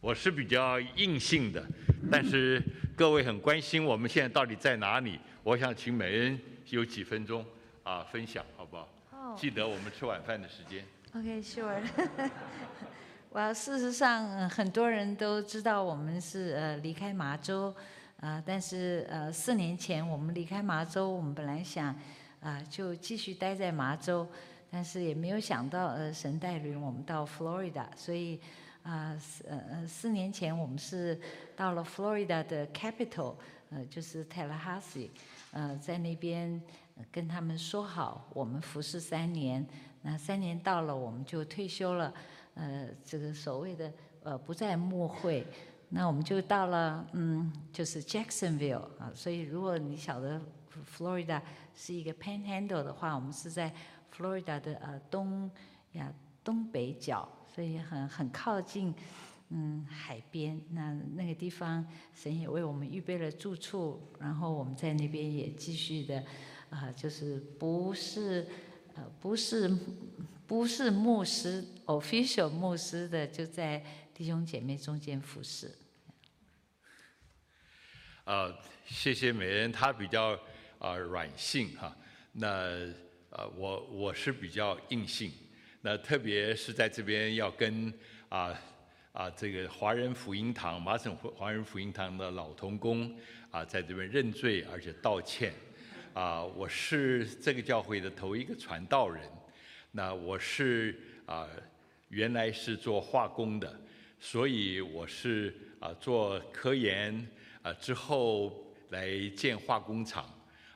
我是比较硬性的，但是各位很关心我们现在到底在哪里。我想请每人有几分钟啊分享，好不好？哦记得我们吃晚饭的时间。OK, sure. 我事实上、呃很多人都知道我们是呃离开麻州，啊、但是呃四年前我们离开麻州，我们本来想啊、就继续待在麻州，但是也没有想到呃神带领我们到 Florida，所以啊四呃呃四年前我们是到了 Florida 的 capital，呃就是 Tallahassee，呃在那边跟他们说好，我们服侍三年。那三年到了，我们就退休了，呃，这个所谓的呃不再牧会，那我们就到了嗯，就是 Jacksonville 啊，所以如果你晓得 Florida 是一个 Panhandle 的话，我们是在 Florida 的呃东呀东北角，所以很很靠近嗯海边。那那个地方，神也为我们预备了住处，然后我们在那边也继续的啊、就是不是。呃，不是不是牧师，official 牧师的，就在弟兄姐妹中间服侍。呃，谢谢美人，她比较啊、软性哈。那呃，我我是比较硬性。那特别是在这边要跟啊啊这个华人福音堂麻省华人福音堂的老童工啊，在这边认罪而且道歉。啊，我是这个教会的头一个传道人。那我是啊，原来是做化工的，所以我是啊做科研啊之后来建化工厂，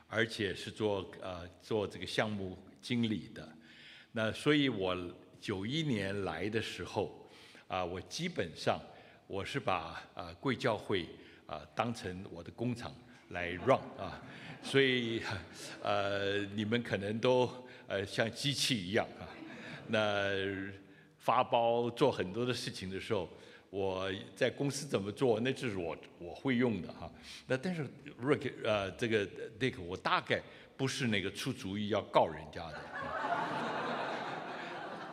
而且是做呃做这个项目经理的。那所以我九一年来的时候啊，我基本上我是把啊贵教会啊当成我的工厂来 run 啊，所以呃你们可能都呃像机器一样啊，那发包做很多的事情的时候，我在公司怎么做，那就是我我会用的哈。那但是 Rick 呃这个 Dick 我大概不是那个出主意要告人家的。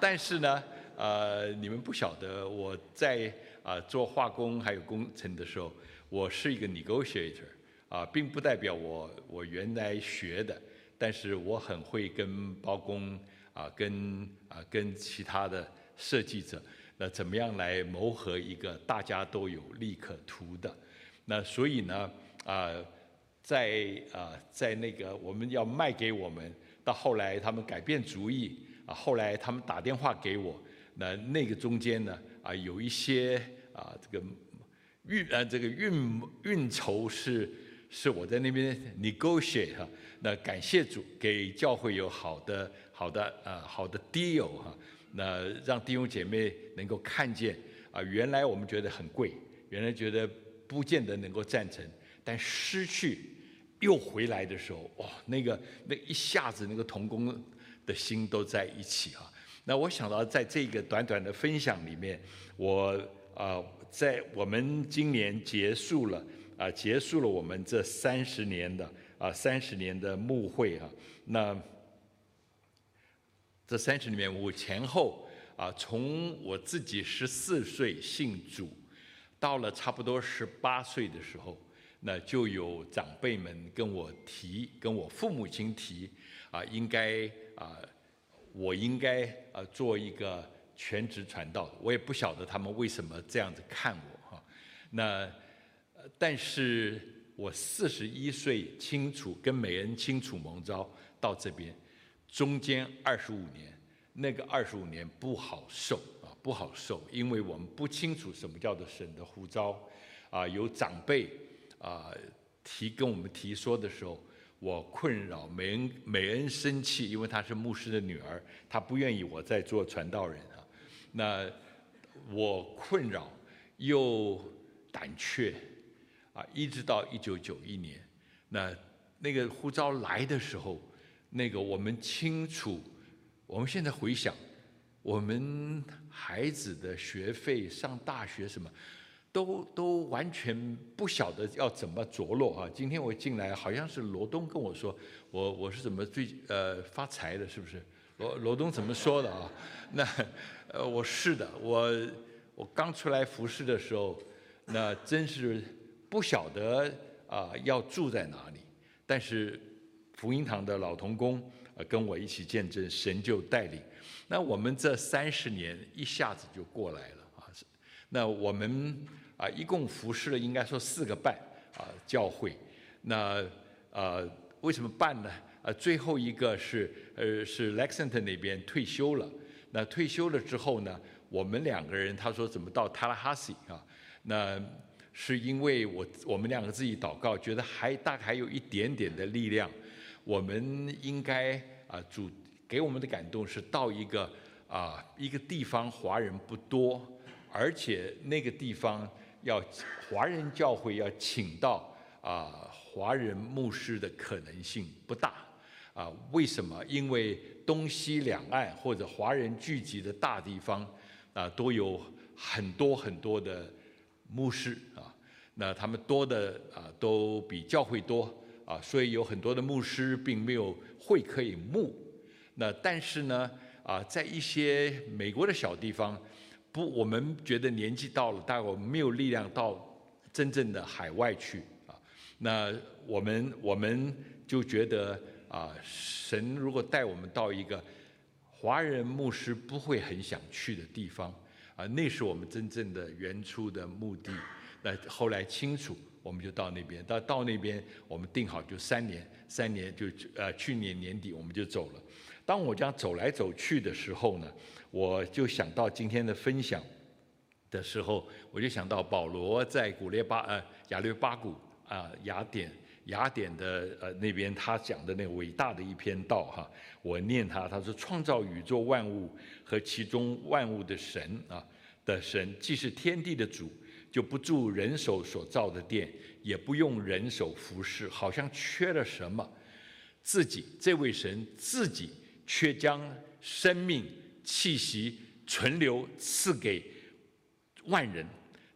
但是呢，呃，你们不晓得我在啊、做化工还有工程的时候，我是一个 negotiator 啊、并不代表我我原来学的，但是我很会跟包工啊、跟啊、跟其他的设计者，那怎么样来谋合一个大家都有利可图的？那所以呢，啊、在啊、在那个我们要卖给我们，到后来他们改变主意后来他们打电话给我，那那个中间呢啊有一些啊这个运啊这个运运筹是是我在那边 negotiate 哈、那感谢主给教会有好的好的呃好的 deal 哈、那让弟兄姐妹能够看见啊原来我们觉得很贵，原来觉得不见得能够赞成，但失去又回来的时候，哇，那个那一下子那个童工的心都在一起哈、那我想到在这个短短的分享里面，我啊、在我们今年结束了啊、结束了我们这三十年的啊三十年的牧会啊，那这三十年我前后啊，从我自己十四岁信主，到了差不多十八岁的时候，那就有长辈们跟我提，跟我父母亲提啊，应该啊，我应该啊做一个全职传道。我也不晓得他们为什么这样子看我哈、那但是我四十一岁清楚跟美恩清楚蒙召到这边，中间二十五年，那个二十五年不好受啊，不好受，因为我们不清楚什么叫做神的呼召啊，有长辈啊提跟我们提说的时候，我困扰，美恩美恩生气，因为她是牧师的女儿，她不愿意我再做传道人啊，那我困扰又胆怯啊，一直到一九九一年，那那个呼召来的时候，那个我们清楚，我们现在回想，我们孩子的学费、上大学什么，都都完全不晓得要怎么着落啊！今天我进来，好像是罗东跟我说，我我是怎么最呃发财的，是不是？罗罗东怎么说的啊？那呃，我是的，我我刚出来服侍的时候，那真是不晓得啊要住在哪里。但是福音堂的老童工跟我一起见证，神就带领。那我们这三十年一下子就过来了啊。那我们啊一共服侍了应该说四个半啊教会。那呃为什么半呢？呃最后一个是呃是 Lexington 那边退休了。那退休了之后呢，我们两个人他说怎么到 Tallahassee 啊？那是因为我我们两个自己祷告，觉得还大概还有一点点的力量，我们应该啊主给我们的感动是到一个啊一个地方华人不多，而且那个地方要华人教会要请到啊华人牧师的可能性不大啊？为什么？因为东西两岸或者华人聚集的大地方啊，都有很多很多的牧师啊，那他们多的啊都比教会多啊，所以有很多的牧师并没有会可以牧。那但是呢啊，在一些美国的小地方，不，我们觉得年纪到了，但我们没有力量到真正的海外去啊。那我们我们就觉得。啊，神如果带我们到一个华人牧师不会很想去的地方，啊，那是我们真正的原初的目的。那后来清楚，我们就到那边。到到那边，我们定好就三年，三年就呃去年年底我们就走了。当我这样走来走去的时候呢，我就想到今天的分享的时候，我就想到保罗在古列巴呃雅略巴谷啊雅典。雅典的呃那边，他讲的那个伟大的一篇道哈，我念他，他说创造宇宙万物和其中万物的神啊的神，既是天地的主，就不住人手所造的殿，也不用人手服侍，好像缺了什么，自己这位神自己却将生命气息存留赐给万人，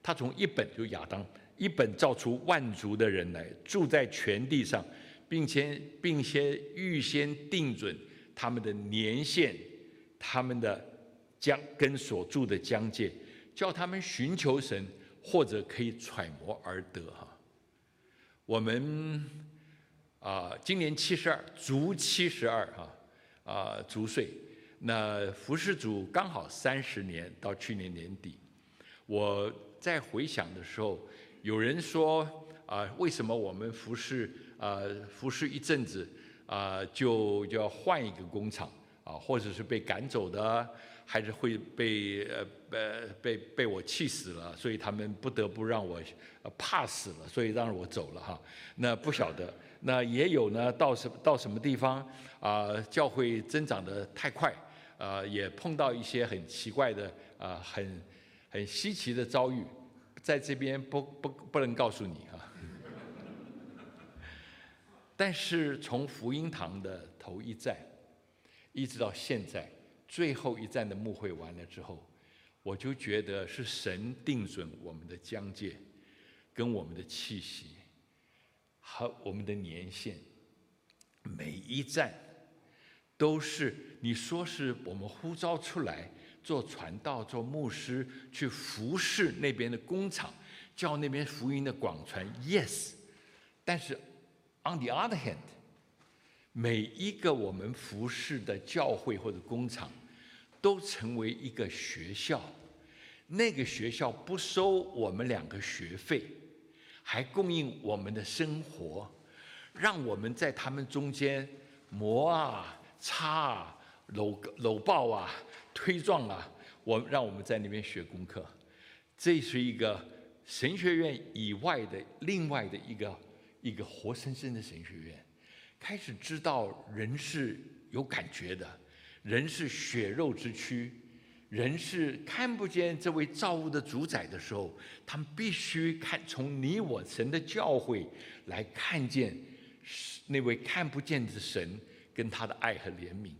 他从一本就亚当。一本造出万族的人来住在全地上，并且并且预先定准他们的年限，他们的疆跟所住的疆界，叫他们寻求神，或者可以揣摩而得哈。我们啊，今年七十二，足七十二哈啊足岁，那服侍主刚好三十年，到去年年底，我在回想的时候。有人说啊，为什么我们服侍啊服侍一阵子啊就就要换一个工厂啊，或者是被赶走的，还是会被呃呃被被我气死了，所以他们不得不让我怕死了，所以让我走了哈。那不晓得，那也有呢，到什到什么地方啊，教会增长的太快啊，也碰到一些很奇怪的啊很很稀奇的遭遇。在这边不不不能告诉你啊，但是从福音堂的头一站，一直到现在最后一站的牧会完了之后，我就觉得是神定准我们的疆界，跟我们的气息和我们的年限，每一站都是你说是我们呼召出来。做传道、做牧师，去服侍那边的工厂，叫那边福音的广传。Yes，但是 on the other hand，每一个我们服侍的教会或者工厂，都成为一个学校。那个学校不收我们两个学费，还供应我们的生活，让我们在他们中间磨啊、擦啊、搂搂抱啊。推撞啊！我让我们在那边学功课，这是一个神学院以外的另外的一个一个活生生的神学院。开始知道人是有感觉的，人是血肉之躯，人是看不见这位造物的主宰的时候，他们必须看从你我神的教诲来看见那位看不见的神跟他的爱和怜悯。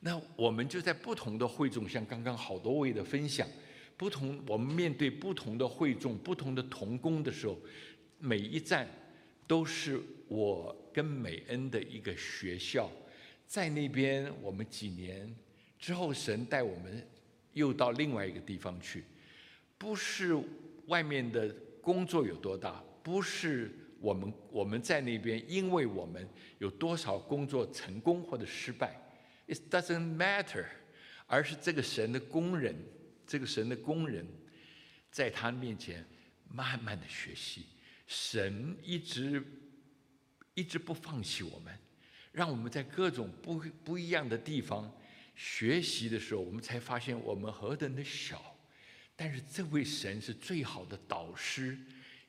那我们就在不同的会众，像刚刚好多位的分享，不同我们面对不同的会众、不同的同工的时候，每一站都是我跟美恩的一个学校。在那边，我们几年之后，神带我们又到另外一个地方去。不是外面的工作有多大，不是我们我们在那边，因为我们有多少工作成功或者失败，it doesn't matter，而是这个神的工人，这个神的工人，在他面前慢慢的学习，神一直一直不放弃我们，让我们在各种不不一样的地方学习的时候，我们才发现我们何等的小。但是这位神是最好的导师，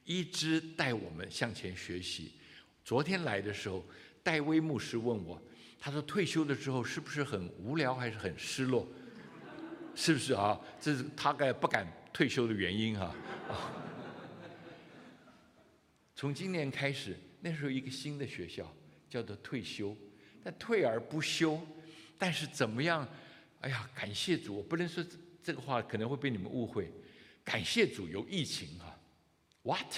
一直带我们向前学习。昨天来的时候，戴威牧师问我，他说退休的时候是不是很无聊，还是很失落？是不是啊？这是他该不敢退休的原因哈。从今年开始，那时候一个新的学校叫做退休，但退而不休。但是怎么样？哎呀，感谢主，我不能说。这个话可能会被你们误会，感谢主有疫情啊，what？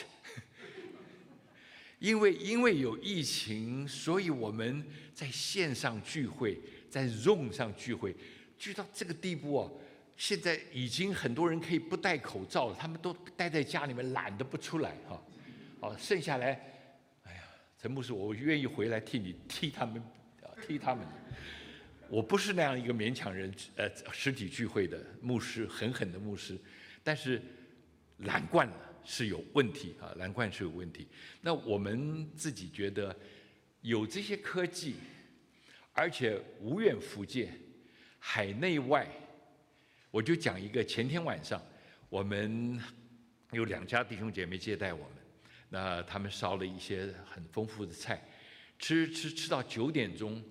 因为因为有疫情，所以我们在线上聚会，在 Zoom 上聚会，聚到这个地步啊，现在已经很多人可以不戴口罩了，他们都待在家里面，懒得不出来哈。好，剩下来，陈牧师，我愿意回来替你替他们啊，替他们。我不是那样一个勉强人，呃，实体聚会的牧师，狠狠的牧师，但是懒惯了是有问题啊，懒惯是有问题。那我们自己觉得有这些科技，而且无远弗届，海内外，我就讲一个，前天晚上我们有两家弟兄姐妹接待我们，那他们烧了一些很丰富的菜，吃吃吃到九点钟。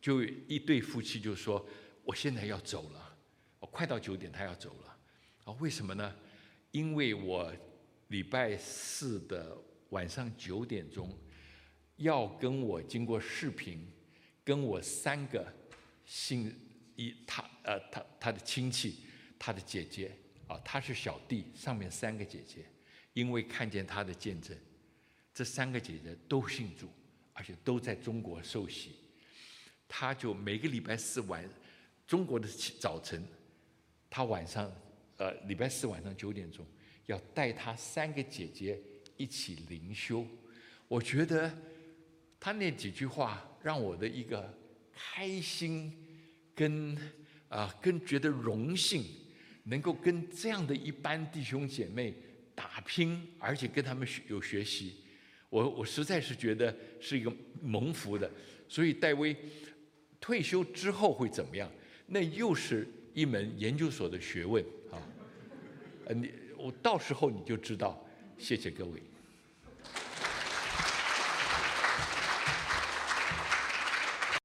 就一对夫妻就说：“我现在要走了，我快到九点，他要走了。啊，为什么呢？因为我礼拜四的晚上九点钟要跟我经过视频，跟我三个姓一他呃他他的亲戚，他的姐姐啊，他是小弟，上面三个姐姐，因为看见他的见证，这三个姐姐都信主，而且都在中国受洗。”他就每个礼拜四晚，中国的早晨，他晚上，呃，礼拜四晚上九点钟，要带他三个姐姐一起灵修。我觉得他那几句话让我的一个开心，跟啊，跟觉得荣幸，能够跟这样的一班弟兄姐妹打拼，而且跟他们学有学习，我我实在是觉得是一个蒙福的。所以戴威。退休之后会怎么样？那又是一门研究所的学问啊！呃，你我到时候你就知道。谢谢各位。